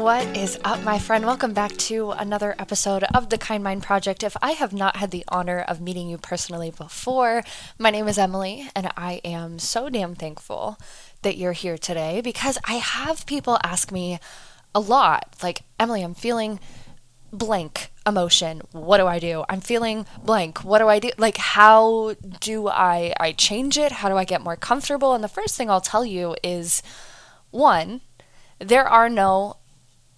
What is up, my friend? Welcome back to another episode of the Kind Mind Project. If I have not had the honor of meeting you personally before, my name is Emily, and I am so damn thankful that you're here today because I have people ask me a lot. Like, Emily, I'm feeling blank emotion. What do i do? I'm feeling blank. What do i do? Like how do i i change it? How do i get more comfortable? And the first thing i'll tell you is one there are no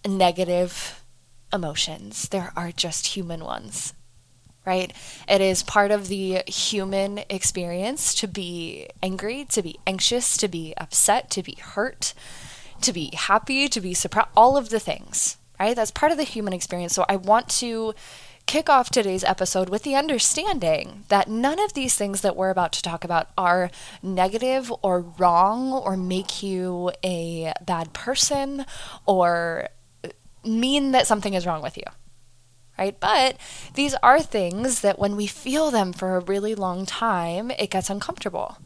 negative emotions, there are just human ones, right? It is part of the human experience to be angry, to be anxious, to be upset, to be hurt, to be happy, to be surprised, all of the things, right? That's part of the human experience. So I want to kick off today's episode with the understanding that none of these things that we're about to talk about are negative or wrong or make you a bad person or mean that something is wrong with you. Right? But these are things that when we feel them for a really long time, it gets uncomfortable.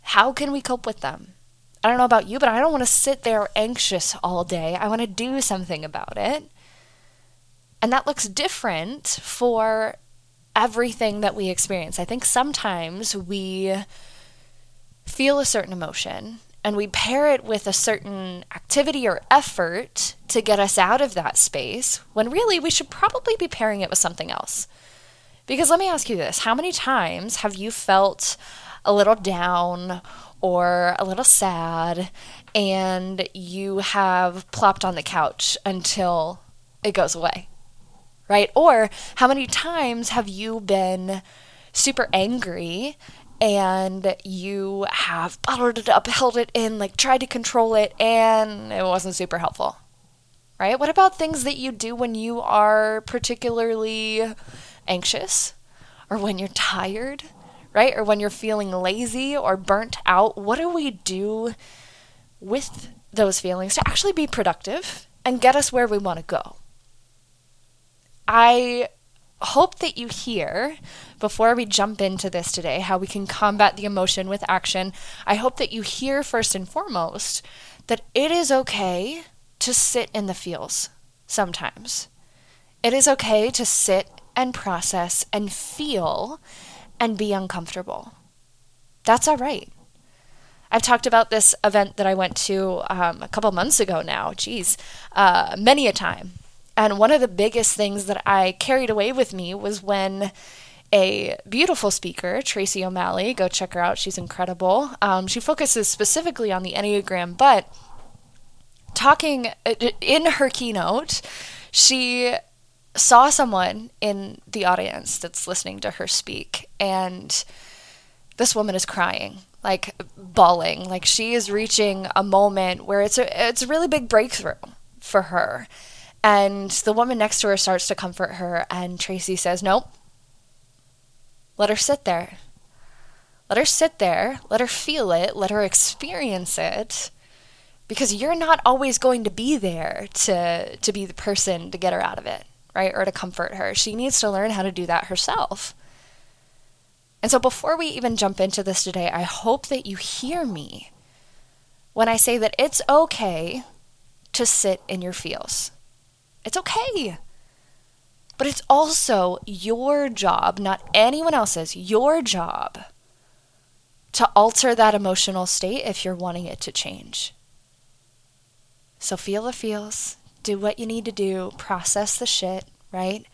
How can we cope with them? I don't know about you, but I don't want to sit there anxious all day. I want to do something about it. And that looks different for everything that we experience. I think sometimes we feel a certain emotion and we pair it with a certain activity or effort to get us out of that space, when really we should probably be pairing it with something else. Because let me ask you this how many times have you felt a little down or a little sad and you have plopped on the couch until it goes away? Right? Or how many times have you been super angry and you have bottled it up, held it in, like tried to control it, and it wasn't super helpful. Right? What about things that you do when you are particularly anxious or when you're tired, right? Or when you're feeling lazy or burnt out? What do we do with those feelings to actually be productive and get us where we want to go? I hope that you hear before we jump into this today how we can combat the emotion with action. I hope that you hear first and foremost that it is okay to sit in the feels sometimes. It is okay to sit and process and feel and be uncomfortable. That's all right. I've talked about this event that I went to um, a couple months ago now, geez, uh, many a time. And one of the biggest things that I carried away with me was when a beautiful speaker, Tracy O'Malley, go check her out. She's incredible. Um, she focuses specifically on the Enneagram, but talking uh, in her keynote, she saw someone in the audience that's listening to her speak, and this woman is crying like bawling like she is reaching a moment where it's a it's a really big breakthrough for her and the woman next to her starts to comfort her, and Tracy says, Nope. Let her sit there. Let her sit there. Let her feel it. Let her experience it. Because you're not always going to be there to, to be the person to get her out of it, right? Or to comfort her. She needs to learn how to do that herself. And so, before we even jump into this today, I hope that you hear me when I say that it's okay to sit in your feels. It's okay. But it's also your job, not anyone else's, your job to alter that emotional state if you're wanting it to change. So feel the feels, do what you need to do, process the shit, right?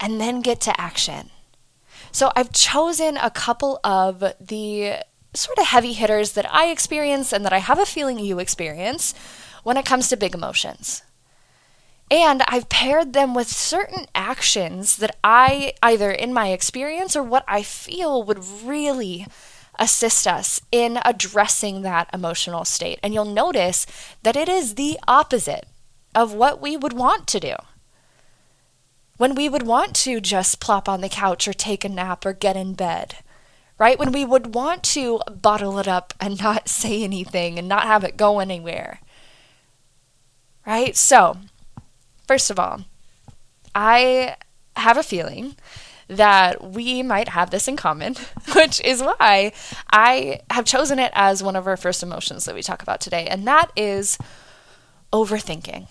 And then get to action. So I've chosen a couple of the sort of heavy hitters that I experience and that I have a feeling you experience when it comes to big emotions. And I've paired them with certain actions that I, either in my experience or what I feel, would really assist us in addressing that emotional state. And you'll notice that it is the opposite of what we would want to do. When we would want to just plop on the couch or take a nap or get in bed, right? When we would want to bottle it up and not say anything and not have it go anywhere, right? So, first of all, I have a feeling that we might have this in common, which is why I have chosen it as one of our first emotions that we talk about today, and that is overthinking.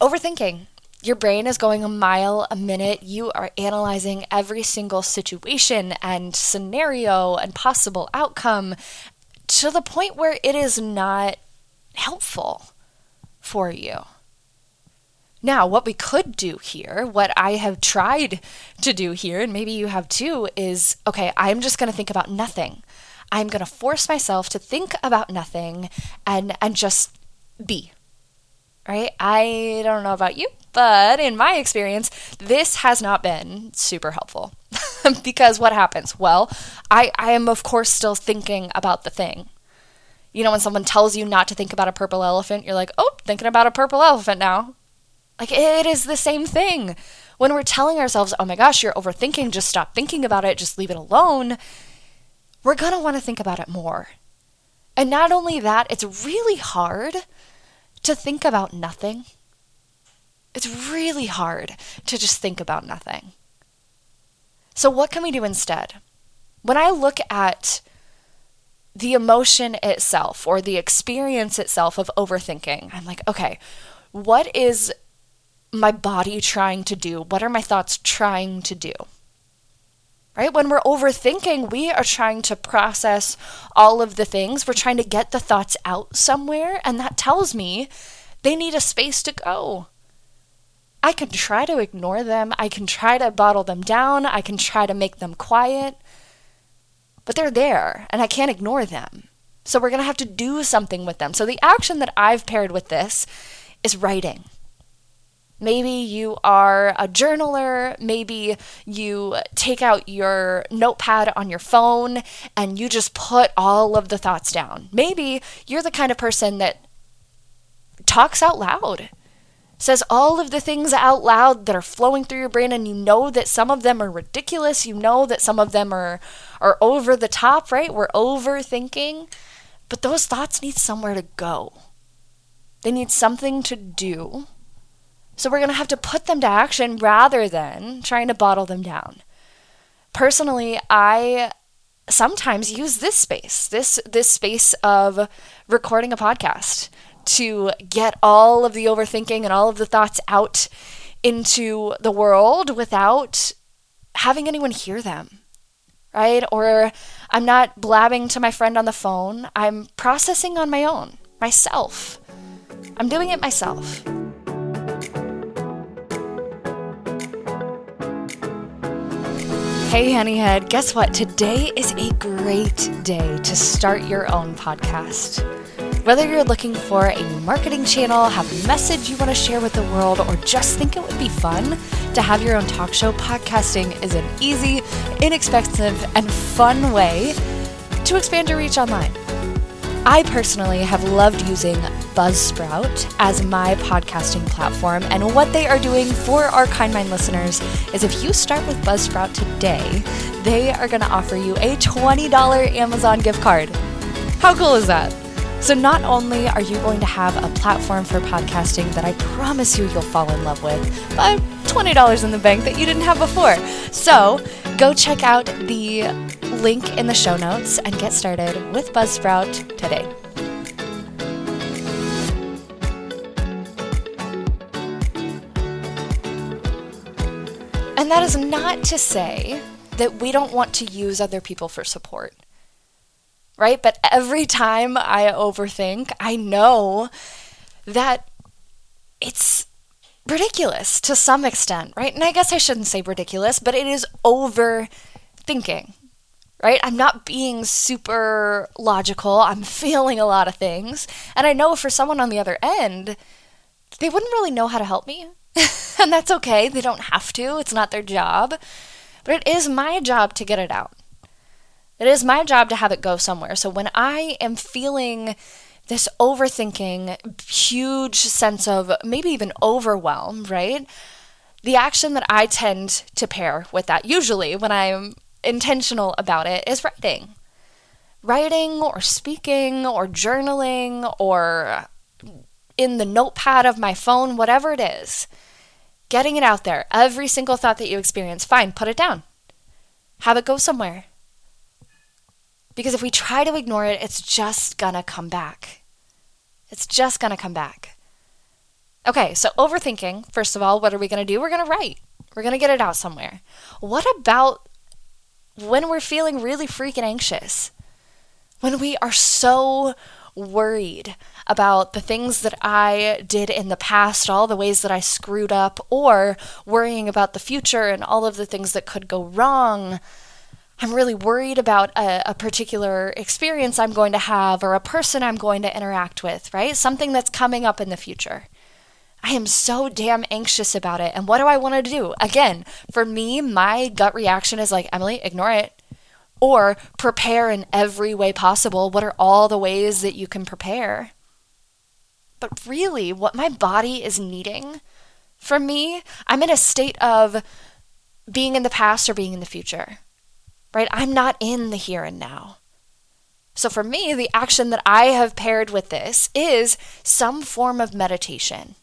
Overthinking. Your brain is going a mile a minute. You are analyzing every single situation and scenario and possible outcome to the point where it is not helpful for you. Now, what we could do here, what I have tried to do here, and maybe you have too, is okay, I'm just going to think about nothing. I'm going to force myself to think about nothing and and just be. Right? I don't know about you, but in my experience, this has not been super helpful. because what happens? Well, I, I am, of course, still thinking about the thing. You know, when someone tells you not to think about a purple elephant, you're like, oh, thinking about a purple elephant now. Like, it is the same thing. When we're telling ourselves, oh my gosh, you're overthinking, just stop thinking about it, just leave it alone, we're going to want to think about it more. And not only that, it's really hard to think about nothing. It's really hard to just think about nothing. So, what can we do instead? When I look at the emotion itself or the experience itself of overthinking, I'm like, okay, what is my body trying to do? What are my thoughts trying to do? Right? When we're overthinking, we are trying to process all of the things. We're trying to get the thoughts out somewhere, and that tells me they need a space to go. I can try to ignore them. I can try to bottle them down. I can try to make them quiet. But they're there, and I can't ignore them. So we're going to have to do something with them. So the action that I've paired with this is writing. Maybe you are a journaler. Maybe you take out your notepad on your phone and you just put all of the thoughts down. Maybe you're the kind of person that talks out loud, says all of the things out loud that are flowing through your brain, and you know that some of them are ridiculous. You know that some of them are, are over the top, right? We're overthinking. But those thoughts need somewhere to go, they need something to do so we're going to have to put them to action rather than trying to bottle them down. Personally, I sometimes use this space, this this space of recording a podcast to get all of the overthinking and all of the thoughts out into the world without having anyone hear them. Right? Or I'm not blabbing to my friend on the phone. I'm processing on my own, myself. I'm doing it myself. Hey, Honeyhead, guess what? Today is a great day to start your own podcast. Whether you're looking for a marketing channel, have a message you want to share with the world, or just think it would be fun to have your own talk show, podcasting is an easy, inexpensive, and fun way to expand your reach online. I personally have loved using Buzzsprout as my podcasting platform, and what they are doing for our Kind Mind listeners is if you start with Buzzsprout today, they are going to offer you a $20 Amazon gift card. How cool is that? So, not only are you going to have a platform for podcasting that I promise you you'll fall in love with, but $20 in the bank that you didn't have before. So, go check out the link in the show notes and get started with Buzzsprout today. And that is not to say that we don't want to use other people for support, right? But every time I overthink, I know that it's ridiculous to some extent, right? And I guess I shouldn't say ridiculous, but it is overthinking right? I'm not being super logical. I'm feeling a lot of things. And I know for someone on the other end, they wouldn't really know how to help me. and that's okay. They don't have to, it's not their job. But it is my job to get it out. It is my job to have it go somewhere. So when I am feeling this overthinking, huge sense of maybe even overwhelm, right? The action that I tend to pair with that, usually when I'm intentional about it, is writing. Writing or speaking or journaling or in the notepad of my phone, whatever it is. Getting it out there. Every single thought that you experience, fine, put it down. Have it go somewhere. Because if we try to ignore it, it's just gonna come back. It's just gonna come back. Okay, so overthinking, first of all, what are we gonna do? We're gonna write. We're gonna get it out somewhere. What about when we're feeling really freaking anxious? When we are so worried about the things that I did in the past, all the ways that I screwed up, or worrying about the future and all of the things that could go wrong. I'm really worried about a, a, particular experience I'm going to have or a person I'm going to interact with, right? Something that's coming up in the future. I am so damn anxious about it. And what do I want to do? Again, for me, my gut reaction is like, Emily, ignore it. Or prepare in every way possible. What are all the ways that you can prepare? But really, what my body is needing for me, I'm in a state of being in the past or being in the future right? I'm not in the here and now. So for me, the action that I have paired with this is some form of meditation.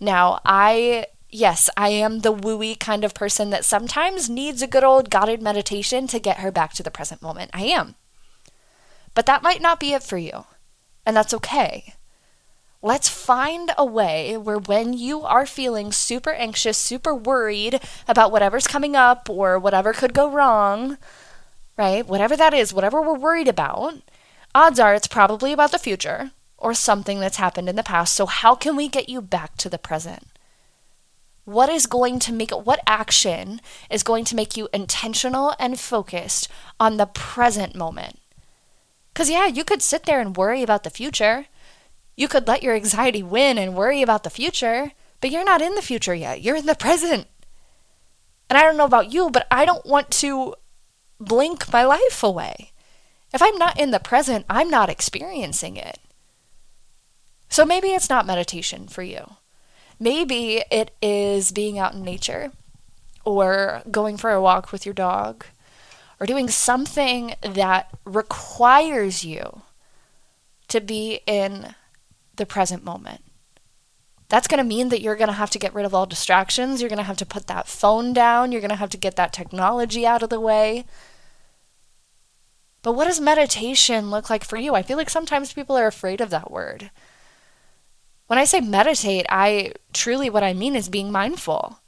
Now, I, yes, I am the wooey kind of person that sometimes needs a good old guided meditation to get her back to the present moment. I am. But that might not be it for you, and that's okay. Let's find a way where when you are feeling super anxious, super worried about whatever's coming up or whatever could go wrong, right? Whatever that is, whatever we're worried about, odds are it's probably about the future or something that's happened in the past. So, how can we get you back to the present? What is going to make what action is going to make you intentional and focused on the present moment? Because, yeah, you could sit there and worry about the future. You could let your anxiety win and worry about the future, but you're not in the future yet. You're in the present. And I don't know about you, but I don't want to blink my life away. If I'm not in the present, I'm not experiencing it. So maybe it's not meditation for you. Maybe it is being out in nature or going for a walk with your dog or doing something that requires you to be in the present moment. That's going to mean that you're going to have to get rid of all distractions. You're going to have to put that phone down. You're going to have to get that technology out of the way. But what does meditation look like for you? I feel like sometimes people are afraid of that word. When I say meditate, I truly what I mean is being mindful.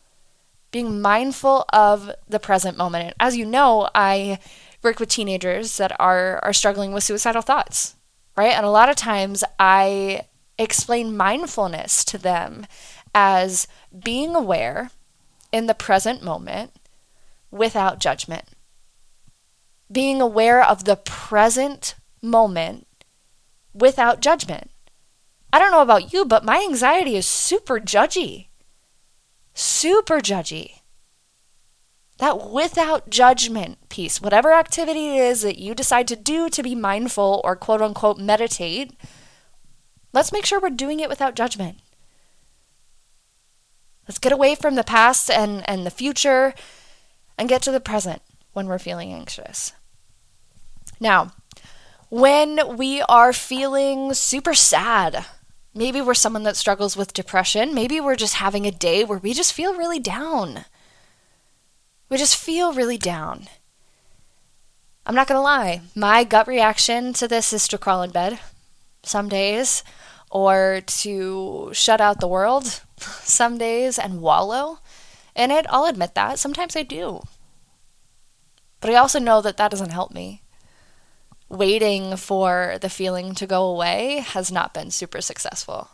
Being mindful of the present moment. as you know, I work with teenagers that are are struggling with suicidal thoughts, right? And a lot of times I explain mindfulness to them as being aware in the present moment without judgment. Being aware of the present moment without judgment. I don't know about you, but my anxiety is super judgy. Super judgy. That without judgment piece, whatever activity it is that you decide to do to be mindful or quote unquote meditate, Let's make sure we're doing it without judgment. Let's get away from the past and, and the future and get to the present when we're feeling anxious. Now, when we are feeling super sad, maybe we're someone that struggles with depression, maybe we're just having a day where we just feel really down. We just feel really down. I'm not going to lie, my gut reaction to this is to crawl in bed some days or to shut out the world some days and wallow in it. I'll admit that. Sometimes I do. But I also know that that doesn't help me. Waiting for the feeling to go away has not been super successful.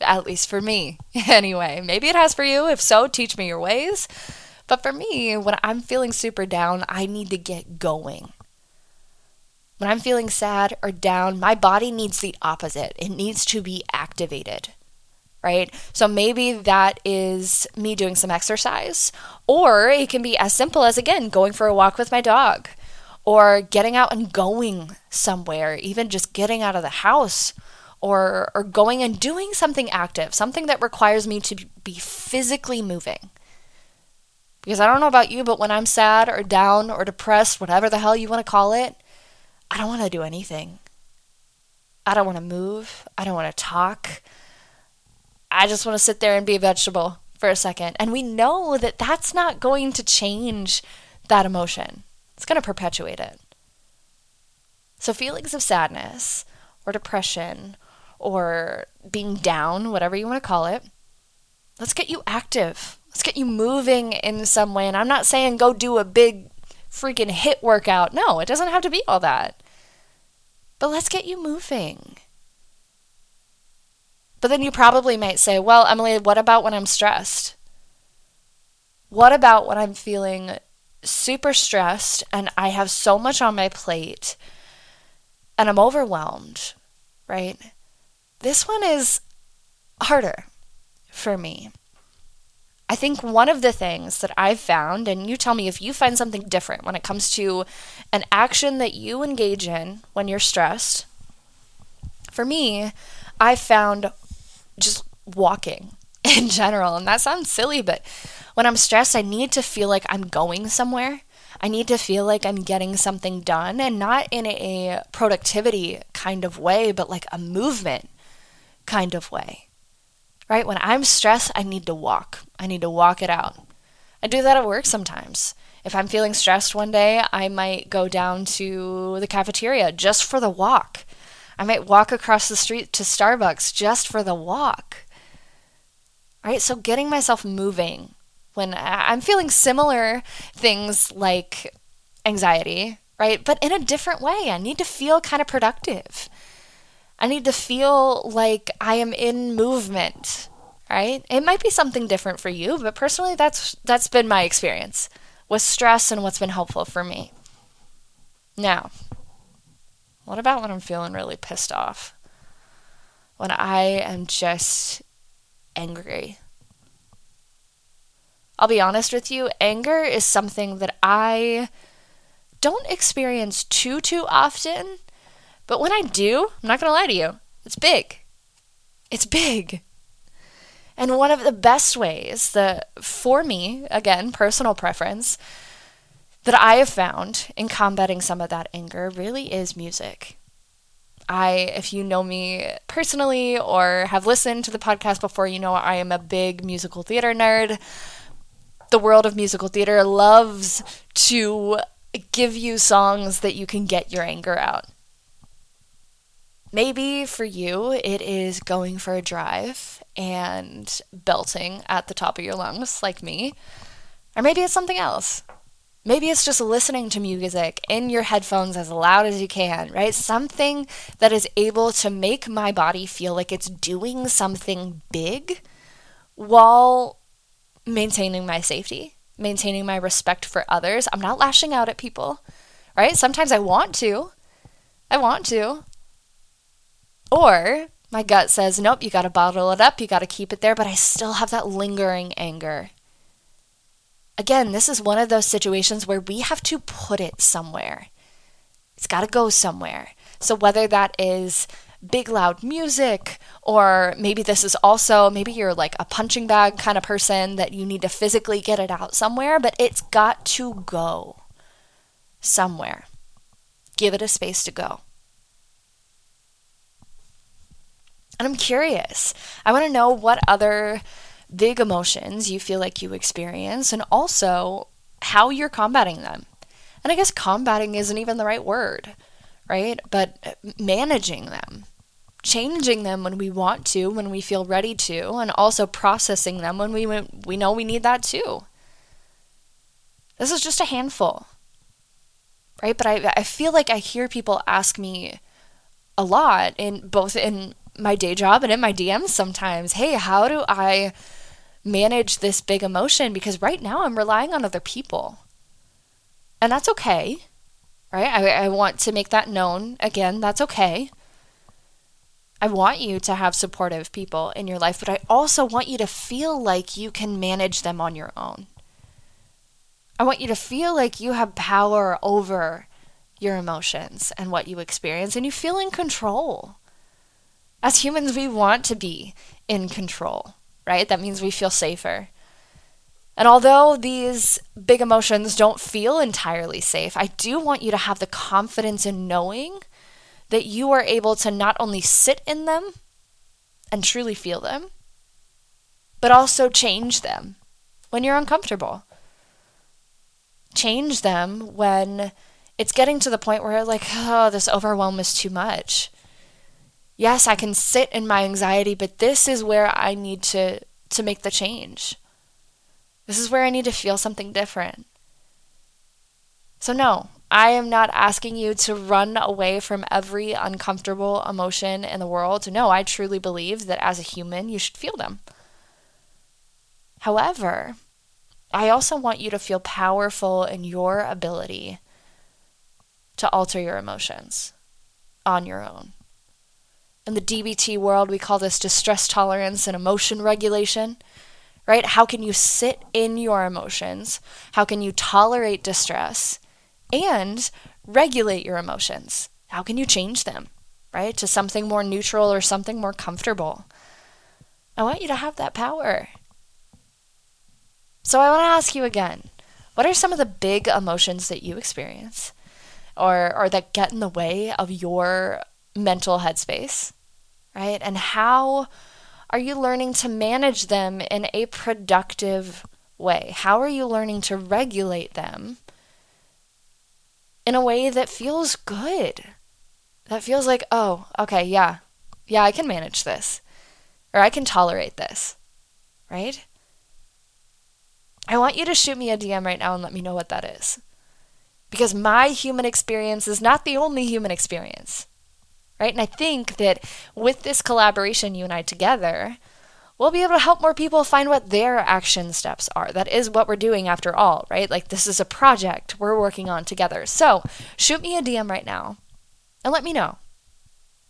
At least for me, anyway. Maybe it has for you. If so, teach me your ways. But for me, when I'm feeling super down, I need to get going. When I'm feeling sad or down, my body needs the opposite. It needs to be activated. right? So maybe that is me doing some exercise, or it can be as simple as, again, going for a walk with my dog, or getting out and going somewhere, even just getting out of the house. Or, or going and doing something active, something that requires me to be physically moving. Because I don't know about you, but when I'm sad or down or depressed, whatever the hell you want to call it, I don't want to do anything. I don't want to move. I don't want to talk. I just want to sit there and be a vegetable for a second. And we know that that's not going to change that emotion, it's going to perpetuate it. So, feelings of sadness or depression or being down, whatever you want to call it, let's get you active. Let's get you moving in some way. And I'm not saying go do a big freaking HIIT workout. No, it doesn't have to be all that. But let's get you moving. But then you probably might say, well, Emily, what about when I'm stressed? What about when I'm feeling super stressed and I have so much on my plate and I'm overwhelmed, right? This one is harder for me. I think one of the things that I've found, and you tell me if you find something different when it comes to an action that you engage in when you're stressed. For me, I found just walking in general. And that sounds silly, but when I'm stressed, I need to feel like I'm going somewhere. I need to feel like I'm getting something done and not in a productivity kind of way, but like a movement kind of way. Right? When I'm stressed, I need to walk. I need to walk it out. I do that at work sometimes. If I'm feeling stressed one day, I might go down to the cafeteria just for the walk I might walk across the street to Starbucks just for the walk. Right? So getting myself moving when I'm feeling similar things like anxiety, right? But in a different way. I need to feel kind of productive. I need to feel like I am in movement, right? It might be something different for you, but personally that's that's been my experience with stress and what's been helpful for me. Now, what about when I'm feeling really pissed off? When I am just angry? I'll be honest with you, anger is something that I don't experience too too often, but when I do, I'm not going to lie to you, it's big. It's big. And one of the best ways that for me, again, personal preference, that I have found in combating some of that anger really is music. I, if you know me personally or have listened to the podcast before, you know I am a big musical theater nerd. The world of musical theater loves to give you songs that you can get your anger out. Maybe for you, it is going for a drive and belting at the top of your lungs, like me. Or maybe it's something else. Maybe it's just listening to music in your headphones as loud as you can, right? Something that is able to make my body feel like it's doing something big while maintaining my safety, maintaining my respect for others. I'm not lashing out at people, right? Sometimes I want to. I want to. Or my gut says, nope, you got to bottle it up, you got to keep it there, but I still have that lingering anger again, this is one of those situations where we have to put it somewhere. It's got to go somewhere. So, whether that is big loud music, or maybe this is also, maybe you're like a punching bag kind of person that you need to physically get it out somewhere, but it's got to go somewhere. Give it a space to go. And I'm curious. I want to know what other big emotions you feel like you experience and also how you're combating them. And I guess combating isn't even the right word, right? But uh, managing them, changing them when we want to, when we feel ready to, and also processing them when we we know we need that too. This is just a handful. Right? But I I feel like I hear people ask me a lot in both in my day job and in my DMs sometimes, "Hey, how do I manage this big emotion because right now I'm relying on other people. And that's okay, right? I, I want to make that known. Again, that's okay. I want you to have supportive people in your life, but I also want you to feel like you can manage them on your own. I want you to feel like you have power over your emotions and what you experience, and you feel in control. As humans, we want to be in control, right? That means we feel safer. And although these big emotions don't feel entirely safe, I do want you to have the confidence in knowing that you are able to not only sit in them and truly feel them, but also change them when you're uncomfortable. Change them when it's getting to the point where, like, oh, this overwhelm is too much. Yes, I can sit in my anxiety, but this is where I need to, to make the change. This is where I need to feel something different. So, no, I am not asking you to run away from every uncomfortable emotion in the world. No, I truly believe that as a human, you should feel them. However, I also want you to feel powerful in your ability to alter your emotions on your own. In the DBT world, we call this distress tolerance and emotion regulation, right? How can you sit in your emotions? How can you tolerate distress? and regulate your emotions. How can you change them, right? To something more neutral or something more comfortable. I want you to have that power. So I want to ask you again what are some of the big emotions that you experience or, or that get in the way of your mental headspace, right? And how are you learning to manage them in a productive way? How are you learning to regulate them in a way that feels good. That feels like, oh, okay, yeah, yeah, I can manage this, or I can tolerate this, right? I want you to shoot me a DM right now and let me know what that is. Because my human experience is not the only human experience, right? And I think that with this collaboration, you and I together, we'll be able to help more people find what their action steps are. That is what we're doing after all, right? Like this is a project we're working on together. So shoot me a DM right now and let me know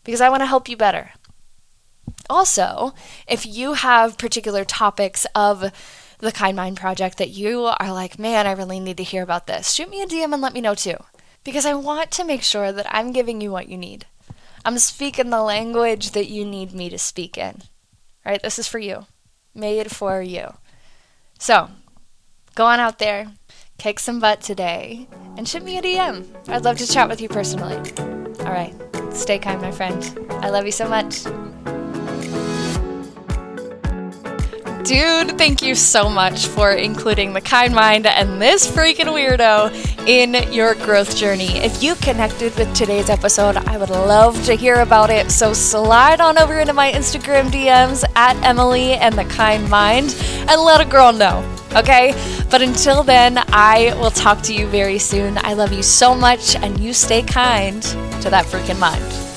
because I want to help you better. Also, if you have particular topics of the Kind Mind Project that you are like, man, I really need to hear about this, shoot me a DM and let me know too. Because I want to make sure that I'm giving you what you need. I'm speaking the language that you need me to speak in right? This is for you, made for you. So go on out there, kick some butt today, and shoot me a DM. I'd love to chat with you personally. All right, stay kind, my friend. I love you so much. Dude, thank you so much for including the kind mind and this freaking weirdo in your growth journey. If you connected with today's episode, I would love to hear about it. So slide on over into my Instagram DMs at Emily and the Kind Mind and let a girl know. Okay? But until then, I will talk to you very soon. I love you so much, and you stay kind to that freaking mind.